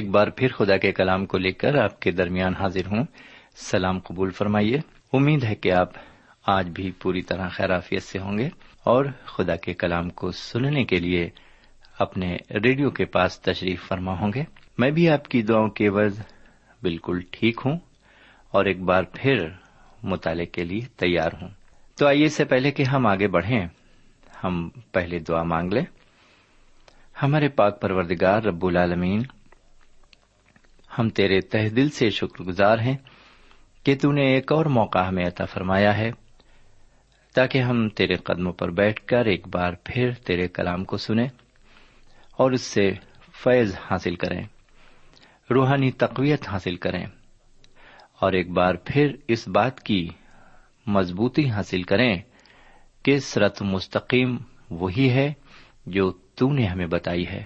ایک بار پھر خدا کے کلام کو لے کر آپ کے درمیان حاضر ہوں۔ سلام قبول فرمائیے۔ امید ہے کہ آپ آج بھی پوری طرح خیرافیت سے ہوں گے اور خدا کے کلام کو سننے کے لیے اپنے ریڈیو کے پاس تشریف فرما ہوں گے۔ میں بھی آپ کی دعاؤں کے عوض بالکل ٹھیک ہوں اور ایک بار پھر مطالعے کے لیے تیار ہوں۔ تو آئیے سے پہلے کہ ہم آگے بڑھیں۔ ہم پہلے دعا مانگ لیں۔ ہمارے پاک پروردگار رب العالمین ہم تیرے تہ دل سے شکر گزار ہیں کہ تو نے ایک اور موقع ہمیں عطا فرمایا ہے، تاکہ ہم تیرے قدموں پر بیٹھ کر ایک بار پھر تیرے کلام کو سنیں اور اس سے فیض حاصل کریں، روحانی تقویت حاصل کریں اور ایک بار پھر اس بات کی مضبوطی حاصل کریں کہ سرت مستقیم وہی ہے جو تو نے ہمیں بتائی ہے۔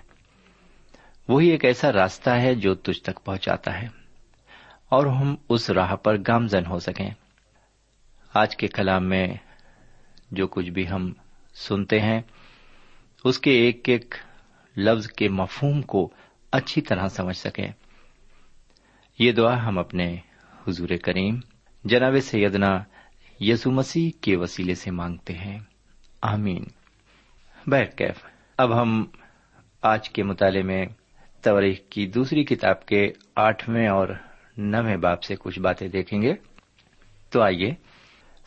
وہی ایک ایسا راستہ ہے جو تجھ تک پہنچاتا ہے، اور ہم اس راہ پر گامزن ہو سکیں۔ آج کے کلام میں جو کچھ بھی ہم سنتے ہیں، اس کے ایک ایک لفظ کے مفہوم کو اچھی طرح سمجھ سکیں۔ یہ دعا ہم اپنے حضور کریم، جناب سیدنا یسو مسیح کے وسیلے سے مانگتے ہیں۔ آمین۔ بیٹھ کیف اب ہم آج کے مطالعے میں توریخ کی دوسری کتاب کے آٹھویں اور نویں باپ سے کچھ باتیں دیکھیں گے۔ تو آئیے،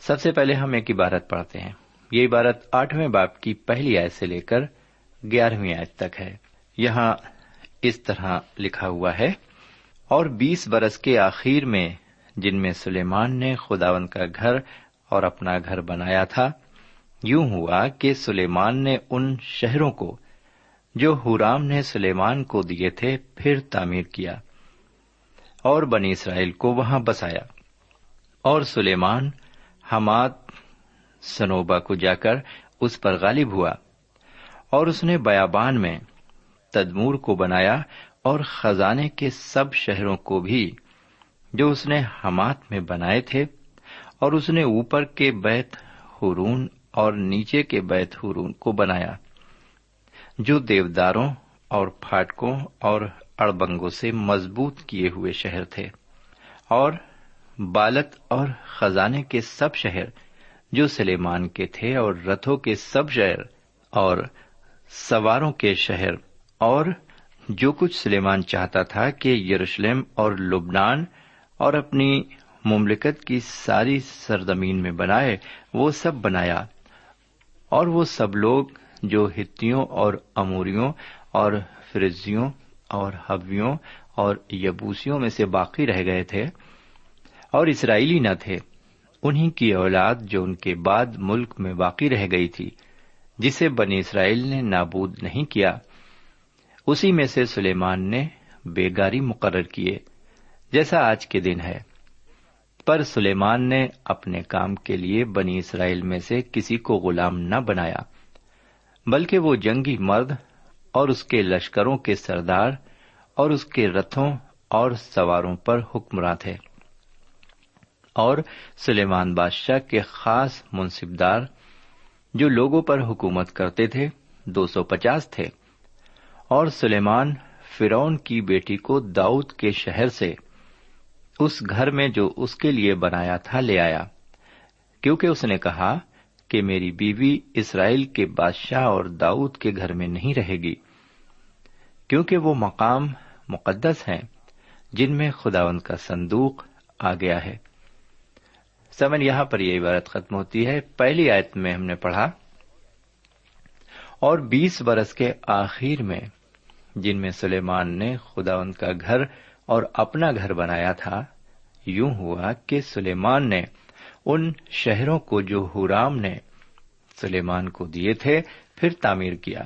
سب سے پہلے ہم ایک عبارت پڑھتے ہیں۔ یہ عبارت آٹھویں باپ کی پہلی آیت سے لے کر گیارہویں آیت تک ہے۔ یہاں اس طرح لکھا ہوا ہے، اور بیس برس کے آخر میں جن میں سلیمان نے خداون کا گھر اور اپنا گھر بنایا تھا، یوں ہوا کہ سلیمان نے ان شہروں کو جو ہورام نے سلیمان کو دیے تھے، پھر تعمیر کیا۔ اور بنی اسرائیل کو وہاں بسایا۔ اور سلیمان حماد سنوبا کو جا کر اس پر غالب ہوا۔ اور اس نے بیابان میں تدمور کو بنایا اور خزانے کے سب شہروں کو بھی جو اس نے حمات میں بنائے تھے۔ اور اس نے اوپر کے بیت ہرون اور نیچے کے بیت ہرون کو بنایا۔ جو دیوداروں اور پھاٹکوں اور اڑبنگوں سے مضبوط کیے ہوئے شہر تھے اور بالت اور خزانے کے سب شہر جو سلیمان کے تھے اور رتھوں کے سب شہر اور سواروں کے شہر اور جو کچھ سلیمان چاہتا تھا کہ یروشلم اور لبنان اور اپنی مملکت کی ساری سرزمین میں بنائے، وہ سب بنایا اور وہ سب لوگ جو ہتیوں اور اموریوں اور فرزیوں اور حویوں اور یبوسیوں میں سے باقی رہ گئے تھے اور اسرائیلی نہ تھے۔ انہی کی اولاد جو ان کے بعد ملک میں باقی رہ گئی تھی، جسے بنی اسرائیل نے نابود نہیں کیا۔ اسی میں سے سلیمان نے بیگاری مقرر کیے، جیسا آج کے دن ہے۔ پر سلیمان نے اپنے کام کے لیے بنی اسرائیل میں سے کسی کو غلام نہ بنایا۔ بلکہ وہ جنگی مرد اور اس کے لشکروں کے سردار اور اس کے رتھوں اور سواروں پر حکمراں تھے۔ اور سلیمان بادشاہ کے خاص منصبدار جو لوگوں پر حکومت کرتے تھے، دو سو پچاس تھے۔ اور سلیمان فرون کی بیٹی کو داؤد کے شہر سے اس گھر میں جو اس کے لیے بنایا تھا لے آیا۔ کیونکہ اس نے کہا کہ میری بیوی اسرائیل کے بادشاہ اور داؤد کے گھر میں نہیں رہے گی، کیونکہ وہ مقام مقدس ہیں جن میں خداون کا صندوق آ گیا ہے۔ سمن، یہاں پر یہ عبارت ختم ہوتی ہے۔ پہلی آیت میں ہم نے پڑھا، اور بیس برس کے آخر میں جن میں سلیمان نے خداون کا گھر اور اپنا گھر بنایا تھا، یوں ہوا کہ سلیمان نے ان شہروں کو جو ہورام نے سلیمان کو دیے تھے، پھر تعمیر کیا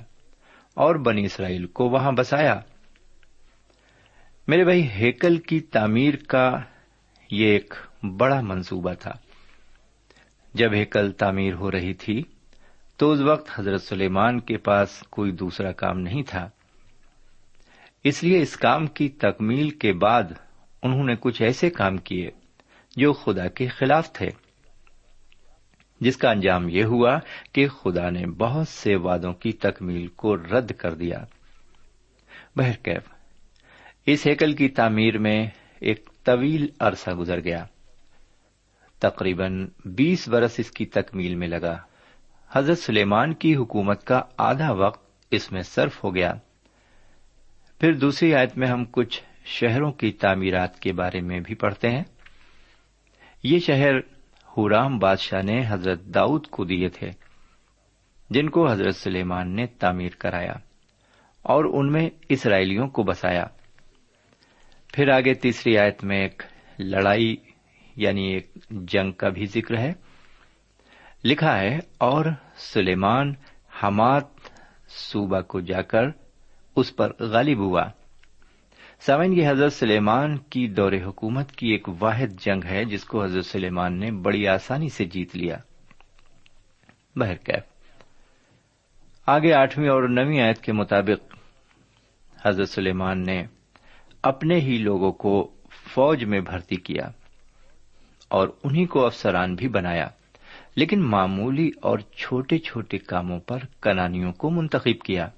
اور بنی اسرائیل کو وہاں بسایا۔ میرے بھائی، ہیکل کی تعمیر کا یہ ایک بڑا منصوبہ تھا۔ جب ہیکل تعمیر ہو رہی تھی، تو اس وقت حضرت سلیمان کے پاس کوئی دوسرا کام نہیں تھا۔ اس لیے اس کام کی تکمیل کے بعد انہوں نے کچھ ایسے کام کیے جو خدا کے خلاف تھے۔ جس کا انجام یہ ہوا کہ خدا نے بہت سے وعدوں کی تکمیل کو رد کر دیا۔ بہرکیف اس ہیکل کی تعمیر میں ایک طویل عرصہ گزر گیا۔ تقریباً بیس برس اس کی تکمیل میں لگا۔ حضرت سلیمان کی حکومت کا آدھا وقت اس میں صرف ہو گیا۔ پھر دوسری آیت میں ہم کچھ شہروں کی تعمیرات کے بارے میں بھی پڑھتے ہیں۔ یہ شہر ہورام بادشاہ نے حضرت داؤد کو دیے تھے، جن کو حضرت سلیمان نے تعمیر کرایا اور ان میں اسرائیلیوں کو بسایا۔ پھر آگے تیسری آیت میں ایک لڑائی یعنی ایک جنگ کا بھی ذکر ہے۔ لکھا ہے، اور سلیمان حمات صوبہ کو جا کر اس پر غالب ہوا۔ سامن یہ حضرت سلیمان کی دور حکومت کی ایک واحد جنگ ہے، جس کو حضرت سلیمان نے بڑی آسانی سے جیت لیا۔ بہرکیف آگے آٹھویں اور نویں آیت کے مطابق حضرت سلیمان نے اپنے ہی لوگوں کو فوج میں بھرتی کیا اور انہی کو افسران بھی بنایا، لیکن معمولی اور چھوٹے چھوٹے کاموں پر کنانیوں کو منتخب کیا۔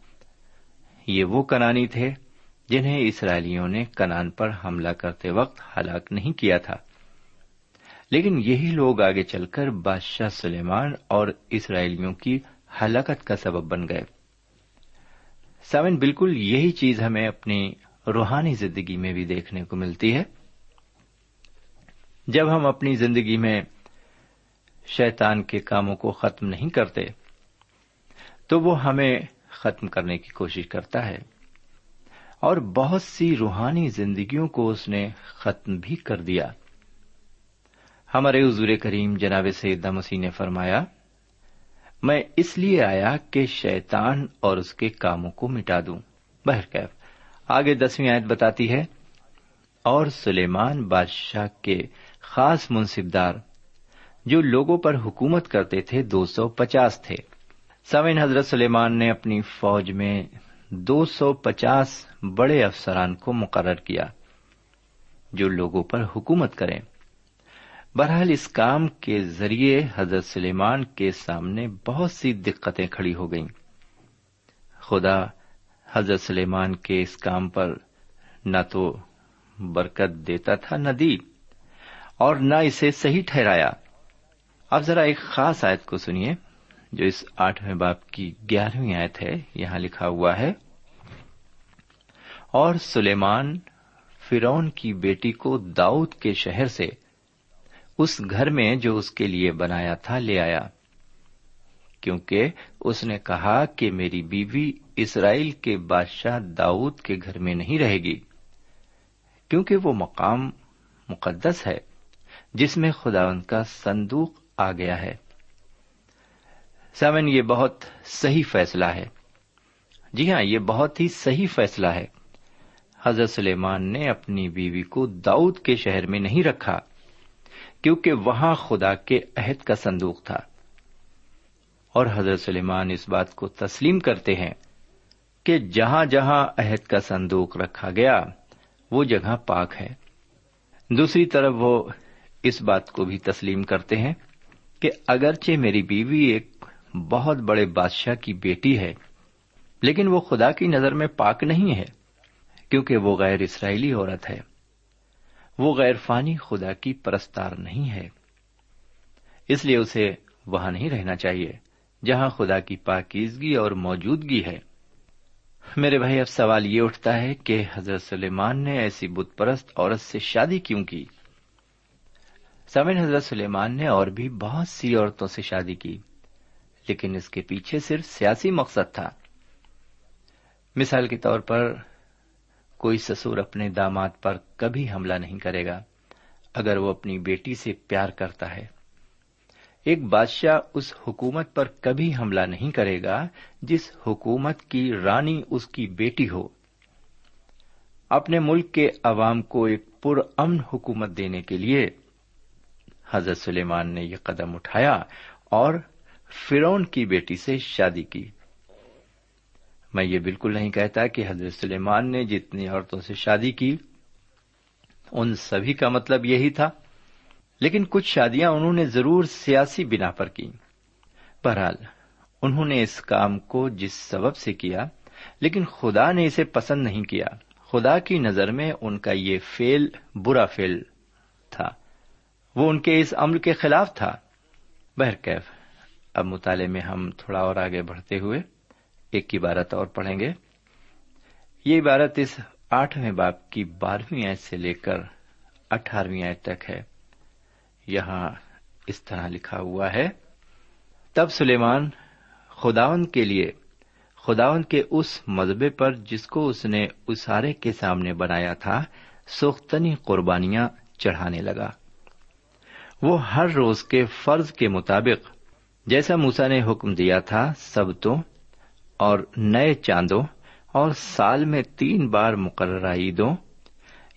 یہ وہ کنانی تھے جنہیں اسرائیلیوں نے کنان پر حملہ کرتے وقت ہلاک نہیں کیا تھا۔ لیکن یہی لوگ آگے چل کر بادشاہ سلیمان اور اسرائیلیوں کی ہلاکت کا سبب بن گئے۔ سیون بالکل یہی چیز ہمیں اپنی روحانی زندگی میں بھی دیکھنے کو ملتی ہے۔ جب ہم اپنی زندگی میں شیطان کے کاموں کو ختم نہیں کرتے، تو وہ ہمیں ختم کرنے کی کوشش کرتا ہے۔ اور بہت سی روحانی زندگیوں کو اس نے ختم بھی کر دیا۔ ہمارے حضور کریم جناب سیدہ مسیح نے فرمایا، میں اس لیے آیا کہ شیطان اور اس کے کاموں کو مٹا دوں۔ بہرکیف آگے دسویں آیت بتاتی ہے، اور سلیمان بادشاہ کے خاص منصبدار، جو لوگوں پر حکومت کرتے تھے، دو سو پچاس تھے۔ سوین حضرت سلیمان نے اپنی فوج میں دو سو پچاس بڑے افسران کو مقرر کیا جو لوگوں پر حکومت کریں۔ بہرحال اس کام کے ذریعے حضرت سلیمان کے سامنے بہت سی دقتیں کھڑی ہو گئیں۔ خدا حضرت سلیمان کے اس کام پر نہ تو برکت دیتا تھا نہ دی اور نہ اسے صحیح ٹھہرایا۔ اب ذرا ایک خاص آیت کو سنیے۔ جو اس آٹھویں باپ کی گیارہویں آیت ہے، یہاں لکھا ہوا ہے، اور سلیمان فرون کی بیٹی کو داؤد کے شہر سے اس گھر میں جو اس کے لیے بنایا تھا لے آیا، کیونکہ اس نے کہا کہ میری بیوی اسرائیل کے بادشاہ داؤد کے گھر میں نہیں رہے گی، کیونکہ وہ مقام مقدس ہے، جس میں خدا ان کا صندوق آ گیا ہے۔ سیون یہ بہت صحیح فیصلہ ہے۔ جی ہاں یہ بہت ہی صحیح فیصلہ ہے۔ حضرت سلیمان نے اپنی بیوی کو داؤد کے شہر میں نہیں رکھا، کیونکہ وہاں خدا کے عہد کا صندوق تھا۔ اور حضرت سلیمان اس بات کو تسلیم کرتے ہیں کہ جہاں جہاں عہد کا صندوق رکھا گیا، وہ جگہ پاک ہے۔ دوسری طرف وہ اس بات کو بھی تسلیم کرتے ہیں کہ اگرچہ میری بیوی ایک بہت بڑے بادشاہ کی بیٹی ہے، لیکن وہ خدا کی نظر میں پاک نہیں ہے، کیونکہ وہ غیر اسرائیلی عورت ہے۔ وہ غیر فانی خدا کی پرستار نہیں ہے۔ اس لیے اسے وہاں نہیں رہنا چاہیے، جہاں خدا کی پاکیزگی اور موجودگی ہے۔ میرے بھائی، اب سوال یہ اٹھتا ہے کہ حضرت سلیمان نے ایسی بت پرست عورت سے شادی کیوں کی؟ سمن حضرت سلیمان نے اور بھی بہت سی عورتوں سے شادی کی۔ لیکن اس کے پیچھے صرف سیاسی مقصد تھا۔ مثال کے طور پر، کوئی سسور اپنے داماد پر کبھی حملہ نہیں کرے گا اگر وہ اپنی بیٹی سے پیار کرتا ہے۔ ایک بادشاہ اس حکومت پر کبھی حملہ نہیں کرے گا جس حکومت کی رانی اس کی بیٹی ہو۔ اپنے ملک کے عوام کو ایک پر امن حکومت دینے کے لیے حضرت سلیمان نے یہ قدم اٹھایا اور فرون کی بیٹی سے شادی کی۔ میں یہ بالکل نہیں کہتا کہ حضرت سلیمان نے جتنی عورتوں سے شادی کی، ان سبھی کا مطلب یہی تھا۔ لیکن کچھ شادیاں انہوں نے ضرور سیاسی بنا پر کی۔ بہرحال، انہوں نے اس کام کو جس سبب سے کیا، لیکن خدا نے اسے پسند نہیں کیا۔ خدا کی نظر میں ان کا یہ فیل برا فیل تھا۔ وہ ان کے اس عمل کے خلاف تھا۔ بہرکیف اب مطالعے میں ہم تھوڑا اور آگے بڑھتے ہوئے ایک عبارت اور پڑھیں گے۔ یہ عبارت اس آٹھویں باپ کی بارہویں آیت سے لے کر اٹھارہویں آیت تک ہے۔ یہاں اس طرح لکھا ہوا ہے، تب سلیمان خداون کے لیے، خداون کے اس مذہبے پر جس کو اس نے اسارے کے سامنے بنایا تھا، سوختنی قربانیاں چڑھانے لگا۔ وہ ہر روز کے فرض کے مطابق جیسا موسا نے حکم دیا تھا، سبتوں اور نئے چاندوں اور سال میں تین بار مقررہ عیدوں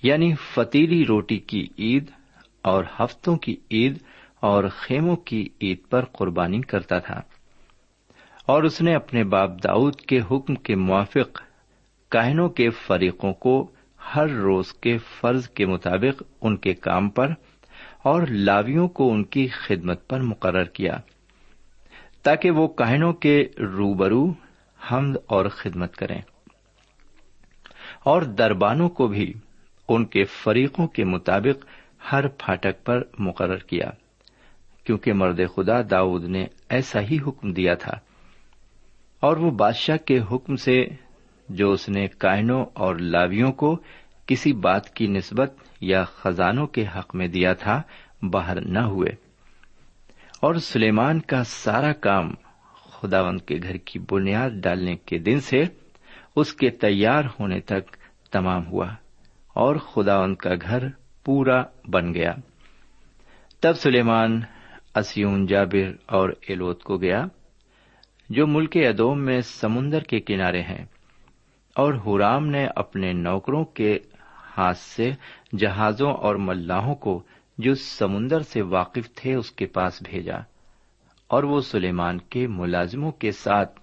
یعنی فتیلی روٹی کی عید اور ہفتوں کی عید اور خیموں کی عید پر قربانی کرتا تھا۔ اور اس نے اپنے باپ داؤد کے حکم کے موافق کاہنوں کے فریقوں کو ہر روز کے فرض کے مطابق ان کے کام پر اور لاویوں کو ان کی خدمت پر مقرر کیا۔ تاکہ وہ کاہنوں کے روبرو، حمد اور خدمت کریں۔ اور دربانوں کو بھی ان کے فریقوں کے مطابق ہر پھاٹک پر مقرر کیا، کیونکہ مرد خدا داؤد نے ایسا ہی حکم دیا تھا۔ اور وہ بادشاہ کے حکم سے جو اس نے کائنوں اور لاویوں کو کسی بات کی نسبت یا خزانوں کے حق میں دیا تھا، باہر نہ ہوئے۔ اور سلیمان کا سارا کام خداوند کے گھر کی بنیاد ڈالنے کے دن سے اس کے تیار ہونے تک تمام ہوا اور خداوند کا گھر پورا بن گیا۔ تب سلیمان، اسیون، جابر اور ایلوت کو گیا، جو ملک ادوم میں سمندر کے کنارے ہیں، اور ہورام نے اپنے نوکروں کے ہاتھ سے جہازوں اور ملاحوں کو جو سمندر سے واقف تھے اس کے پاس بھیجا اور وہ سلیمان کے ملازموں کے ساتھ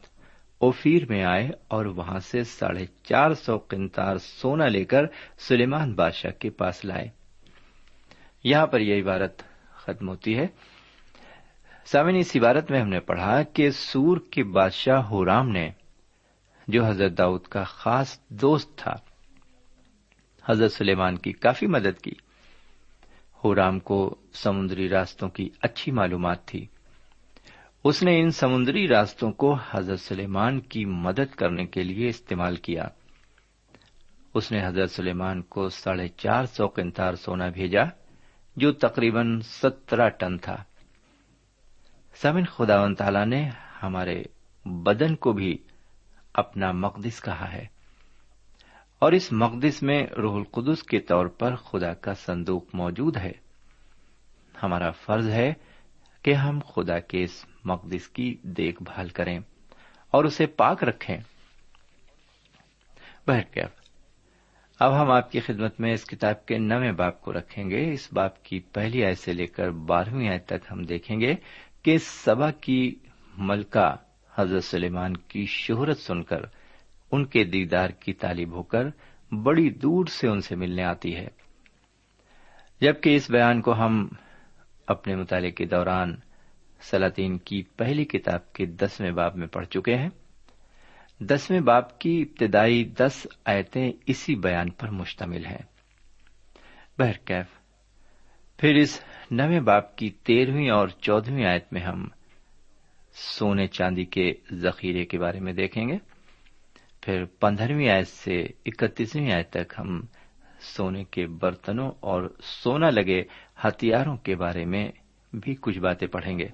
اوفیر میں آئے اور وہاں سے ساڑھے چار سو قنتار سونا لے کر سلیمان بادشاہ کے پاس لائے۔ یہاں پر یہ عبارت ختم ہوتی ہے۔ سامن اس عبارت میں ہم نے پڑھا کہ سور کے بادشاہ ہورام نے جو حضرت داؤد کا خاص دوست تھا، حضرت سلیمان کی کافی مدد کی۔ ہورام کو سمندری راستوں کی اچھی معلومات تھی۔ اس نے ان سمندری راستوں کو حضرت سلیمان کی مدد کرنے کے لیے استعمال کیا۔ اس نے حضرت سلیمان کو ساڑھے چار سو کنتار سونا بھیجا، جو تقریباً سترہ ٹن تھا۔ سمن خدا و تعالی نے ہمارے بدن کو بھی اپنا مقدس کہا ہے۔ اور اس مقدس میں روح القدس کے طور پر خدا کا صندوق موجود ہے۔ ہمارا فرض ہے کہ ہم خدا کے اس مقدس کی دیکھ بھال کریں اور اسے پاک رکھیں۔ بہرکیف اب ہم آپ کی خدمت میں اس کتاب کے نویں باپ کو رکھیں گے۔ اس باپ کی پہلی آئے سے لے کر بارہویں آئے تک ہم دیکھیں گے کہ سبا کی ملکہ حضرت سلیمان کی شہرت سن کر ان کے دیدار کی طالب ہو کر بڑی دور سے ان سے ملنے آتی ہے۔ جبکہ اس بیان کو ہم اپنے مطالعے کے دوران سلاطین کی پہلی کتاب کے دسویں باب میں پڑھ چکے ہیں۔ دسویں باپ کی ابتدائی دس آیتیں اسی بیان پر مشتمل ہیں۔ بہرکیف پھر اس نویں باپ کی تیرہویں اور چودہویں آیت میں ہم سونے چاندی کے ذخیرے کے بارے میں دیکھیں گے۔ پھر پندرہویں آیت سے اکتیسویں آیت تک ہم سونے کے برتنوں اور سونا لگے ہتھیاروں کے بارے میں بھی کچھ باتیں پڑھیں گے۔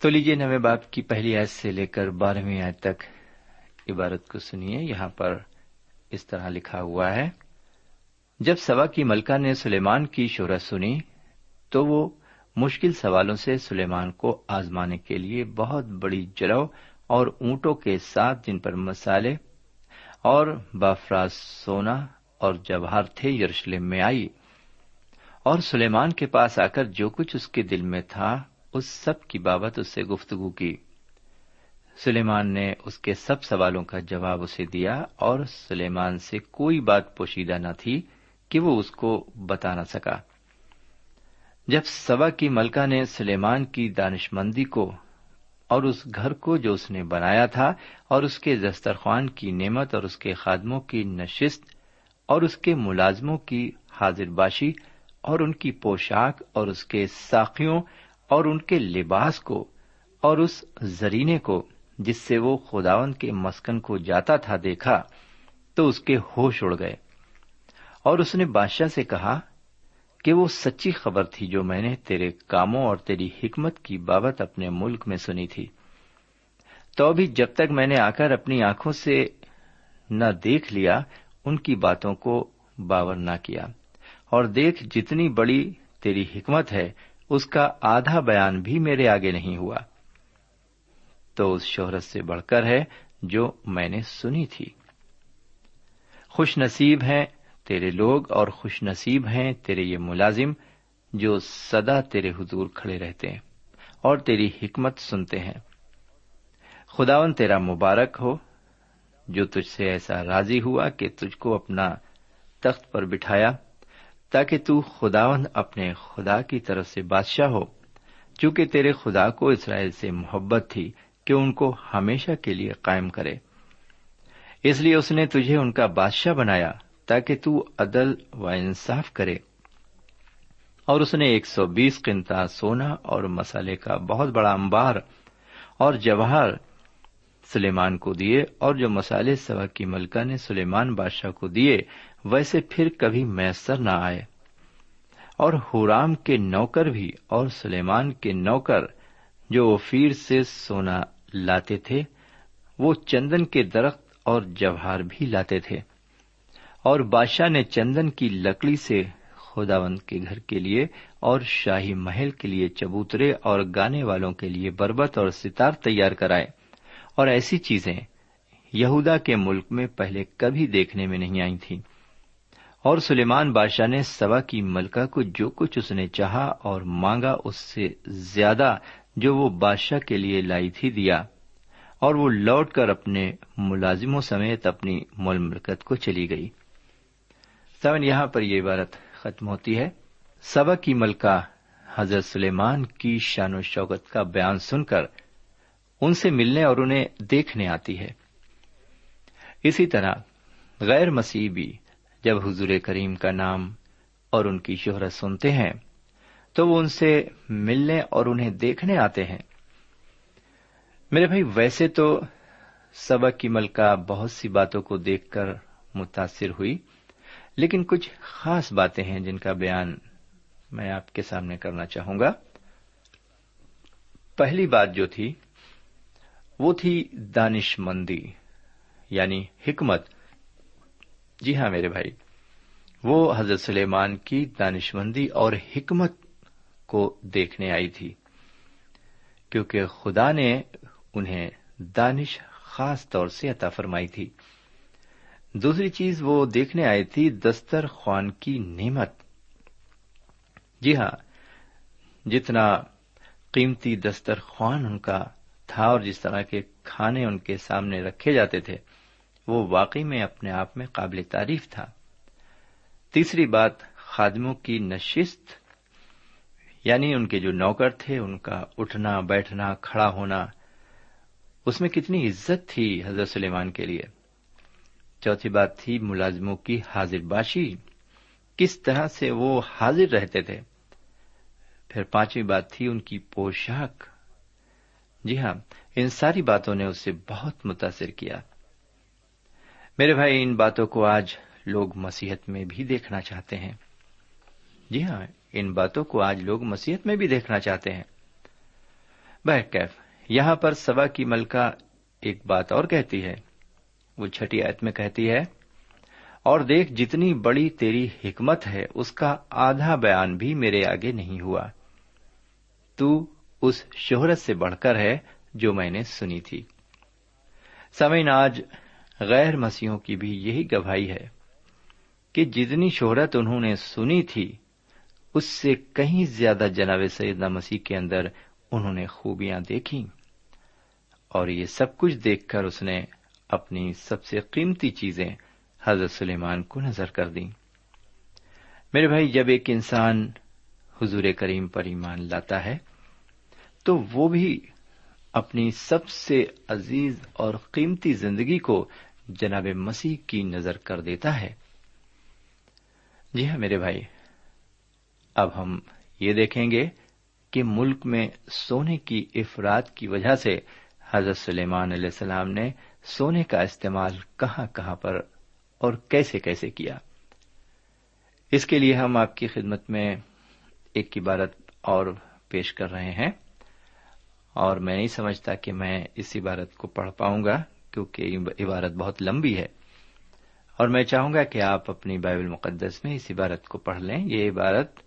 تو لیجیے نویں باپ کی پہلی آیت سے لے کر بارہویں آیت تک عبارت کو سنیے۔ یہاں پر اس طرح لکھا ہوا ہے، جب سوا کی ملکہ نے سلیمان کی شہرت سنی تو وہ مشکل سوالوں سے سلیمان کو آزمانے کے لیے بہت بڑی جلو اور اونٹوں کے ساتھ جن پر مسالے اور بافراز سونا اور جواہر تھے، یروشلم میں آئی۔ اور سلیمان کے پاس آ کر جو کچھ اس کے دل میں تھا، اس سب کی بابت اس سے گفتگو کی۔ سلیمان نے اس کے سب سوالوں کا جواب اسے دیا اور سلیمان سے کوئی بات پوشیدہ نہ تھی کہ وہ اس کو بتا نہ سکا۔ جب سبا کی ملکہ نے سلیمان کی دانش مندی کو اور اس گھر کو جو اس نے بنایا تھا، اور اس کے دسترخوان کی نعمت اور اس کے خادموں کی نشست اور اس کے ملازموں کی حاضر باشی اور ان کی پوشاک اور اس کے ساخیوں اور ان کے لباس کو اور اس زرینے کو جس سے وہ خداون کے مسکن کو جاتا تھا دیکھا، تو اس کے ہوش اڑ گئے۔ اور اس نے بادشاہ سے کہا کہ وہ سچی خبر تھی جو میں نے تیرے کاموں اور تیری حکمت کی بابت اپنے ملک میں سنی تھی۔ تو ابھی جب تک میں نے آ کر اپنی آنکھوں سے نہ دیکھ لیا، ان کی باتوں کو باور نہ کیا۔ اور دیکھ جتنی بڑی تیری حکمت ہے، اس کا آدھا بیان بھی میرے آگے نہیں ہوا۔ تو اس شہرت سے بڑھ کر ہے جو میں نے سنی تھی۔ خوش نصیب ہیں تیرے لوگ اور خوش نصیب ہیں، تیرے یہ ملازم جو سدا تیرے حضور کھڑے رہتے ہیں اور تیری حکمت سنتے ہیں۔ خداون تیرا مبارک ہو، جو تجھ سے ایسا راضی ہوا کہ تجھ کو اپنا تخت پر بٹھایا، تاکہ تو خداون اپنے خدا کی طرف سے بادشاہ ہو۔ چونکہ تیرے خدا کو اسرائیل سے محبت تھی کہ ان کو ہمیشہ کے لیے قائم کرے۔ اس لیے اس نے تجھے ان کا بادشاہ بنایا۔ تاکہ تو عدل و انصاف کرے۔ اور اس نے ایک سو بیس قنتا سونا اور مسالے کا بہت بڑا انبار اور جواہر سلیمان کو دیے اور جو مسالے سوا کی ملکہ نے سلیمان بادشاہ کو دیے، ویسے پھر کبھی میسر نہ آئے۔ اور ہورام کے نوکر بھی اور سلیمان کے نوکر جو اوفیر سے سونا لاتے تھے، وہ چندن کے درخت اور جوہار بھی لاتے تھے۔ اور بادشاہ نے چندن کی لکڑی سے خداوند کے گھر کے لیے اور شاہی محل کے لیے چبوترے اور گانے والوں کے لیے بربت اور ستار تیار کرائے۔ اور ایسی چیزیں یہودا کے ملک میں پہلے کبھی دیکھنے میں نہیں آئی تھیں۔ اور سلیمان بادشاہ نے سوا کی ملکہ کو جو کچھ اس نے چاہا اور مانگا اس سے زیادہ جو وہ بادشاہ کے لیے لائی تھی دیا۔ اور وہ لوٹ کر اپنے ملازموں سمیت اپنی مل ملکت کو چلی گئی۔ سمن یہاں پر یہ عبارت ختم ہوتی ہے۔ سبا کی ملکہ حضرت سلیمان کی شان و شوکت کا بیان سن کر ان سے ملنے اور انہیں دیکھنے آتی ہے۔ اسی طرح غیر مسیح بھی جب حضور کریم کا نام اور ان کی شہرت سنتے ہیں، تو وہ ان سے ملنے اور انہیں دیکھنے آتے ہیں۔ میرے بھائی، ویسے تو سبا کی ملکہ بہت سی باتوں کو دیکھ کر متاثر ہوئی۔ لیکن کچھ خاص باتیں ہیں جن کا بیان میں آپ کے سامنے کرنا چاہوں گا۔ پہلی بات جو تھی، وہ تھی دانش مندی یعنی حکمت۔ جی ہاں میرے بھائی، وہ حضرت سلیمان کی دانش مندی اور حکمت کو دیکھنے آئی تھی، کیونکہ خدا نے انہیں دانش خاص طور سے عطا فرمائی تھی۔ دوسری چیز وہ دیکھنے آئی تھی، دستر خوان کی نعمت۔ جی ہاں جتنا قیمتی دستر خوان ان کا تھا اور جس طرح کے کھانے ان کے سامنے رکھے جاتے تھے، وہ واقعی میں اپنے آپ میں قابل تعریف تھا۔ تیسری بات، خادموں کی نشست یعنی ان کے جو نوکر تھے، ان کا اٹھنا، بیٹھنا، کھڑا ہونا، اس میں کتنی عزت تھی حضرت سلیمان کے لیے۔ چوتھی بات تھی ملازموں کی حاضر باشی۔ کس طرح سے وہ حاضر رہتے تھے؟ پھر پانچویں بات تھی ان کی پوشاک۔ جی ہاں ان ساری باتوں نے اسے بہت متاثر کیا۔ میرے بھائی، ان باتوں کو آج لوگ مسیحت میں بھی دیکھنا چاہتے ہیں۔ جی ہاں ان باتوں کو آج لوگ مسیحت میں بھی دیکھنا چاہتے ہیں۔ بہرکیف، یہاں پر سبا کی ملکہ ایک بات اور کہتی ہے۔ وہ چھٹی آیت میں کہتی ہے، اور دیکھ جتنی بڑی تیری حکمت ہے، اس کا آدھا بیان بھی میرے آگے نہیں ہوا۔ تو اس شہرت سے بڑھ کر ہے جو میں نے سنی تھی۔ سمعین آج غیر مسیحوں کی بھی یہی گواہی ہے کہ جتنی شہرت انہوں نے سنی تھی، اس سے کہیں زیادہ جناب سیدنا مسیح کے اندر انہوں نے خوبیاں دیکھی اور یہ سب کچھ دیکھ کر اس نے اپنی سب سے قیمتی چیزیں حضرت سلیمان کو نظر کر دیں۔ میرے بھائی، جب ایک انسان حضور کریم پر ایمان لاتا ہے، تو وہ بھی اپنی سب سے عزیز اور قیمتی زندگی کو جناب مسیح کی نظر کر دیتا ہے۔ جی ہاں میرے بھائی، اب ہم یہ دیکھیں گے کہ ملک میں سونے کی افراد کی وجہ سے حضرت سلیمان علیہ السلام نے سونے کا استعمال کہاں کہاں پر اور کیسے کیسے کیا؟ اس کے لیے ہم آپ کی خدمت میں ایک عبارت اور پیش کر رہے ہیں اور میں نہیں سمجھتا کہ میں اس عبارت کو پڑھ پاؤں گا کیونکہ عبارت بہت لمبی ہے اور میں چاہوں گا کہ آپ اپنی بائبل مقدس میں اس عبارت کو پڑھ لیں۔ یہ عبارت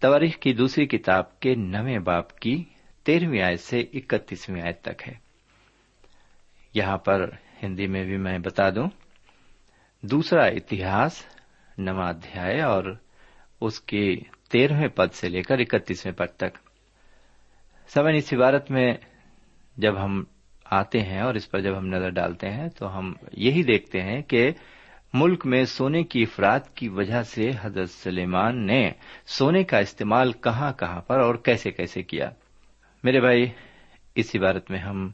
تواریخ کی دوسری کتاب کے نویں باپ کی تیرہویں آیت سے اکتیسویں آیت تک ہے۔ یہاں پر ہندی میں بھی میں بتا دوں۔ دوسرا اتہاس نواں اور اس کے تیرہویں پد سے لے کر اکتیسویں پد تک۔ سمن اس عبارت میں جب ہم آتے ہیں اور اس پر جب ہم نظر ڈالتے ہیں تو ہم یہی دیکھتے ہیں کہ ملک میں سونے کی افراد کی وجہ سے حضرت سلیمان نے سونے کا استعمال کہاں کہاں پر اور کیسے کیسے کیا۔ میرے بھائی، اس عبارت میں ہم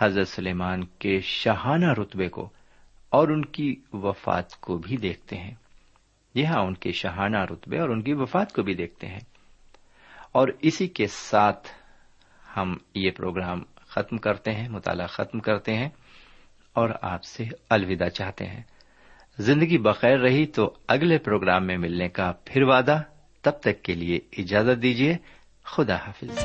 حضرت سلیمان کے شاہانہ رتبے کو اور ان کی وفات کو بھی دیکھتے ہیں۔ جی ہاں ان کے شاہانہ رتبے اور ان کی وفات کو بھی دیکھتے ہیں۔ اور اسی کے ساتھ ہم یہ پروگرام ختم کرتے ہیں، مطالعہ ختم کرتے ہیں اور آپ سے الوداع چاہتے ہیں۔ زندگی بخیر رہی تو اگلے پروگرام میں ملنے کا پھر وعدہ۔ تب تک کے لیے اجازت دیجیے خدا حافظ۔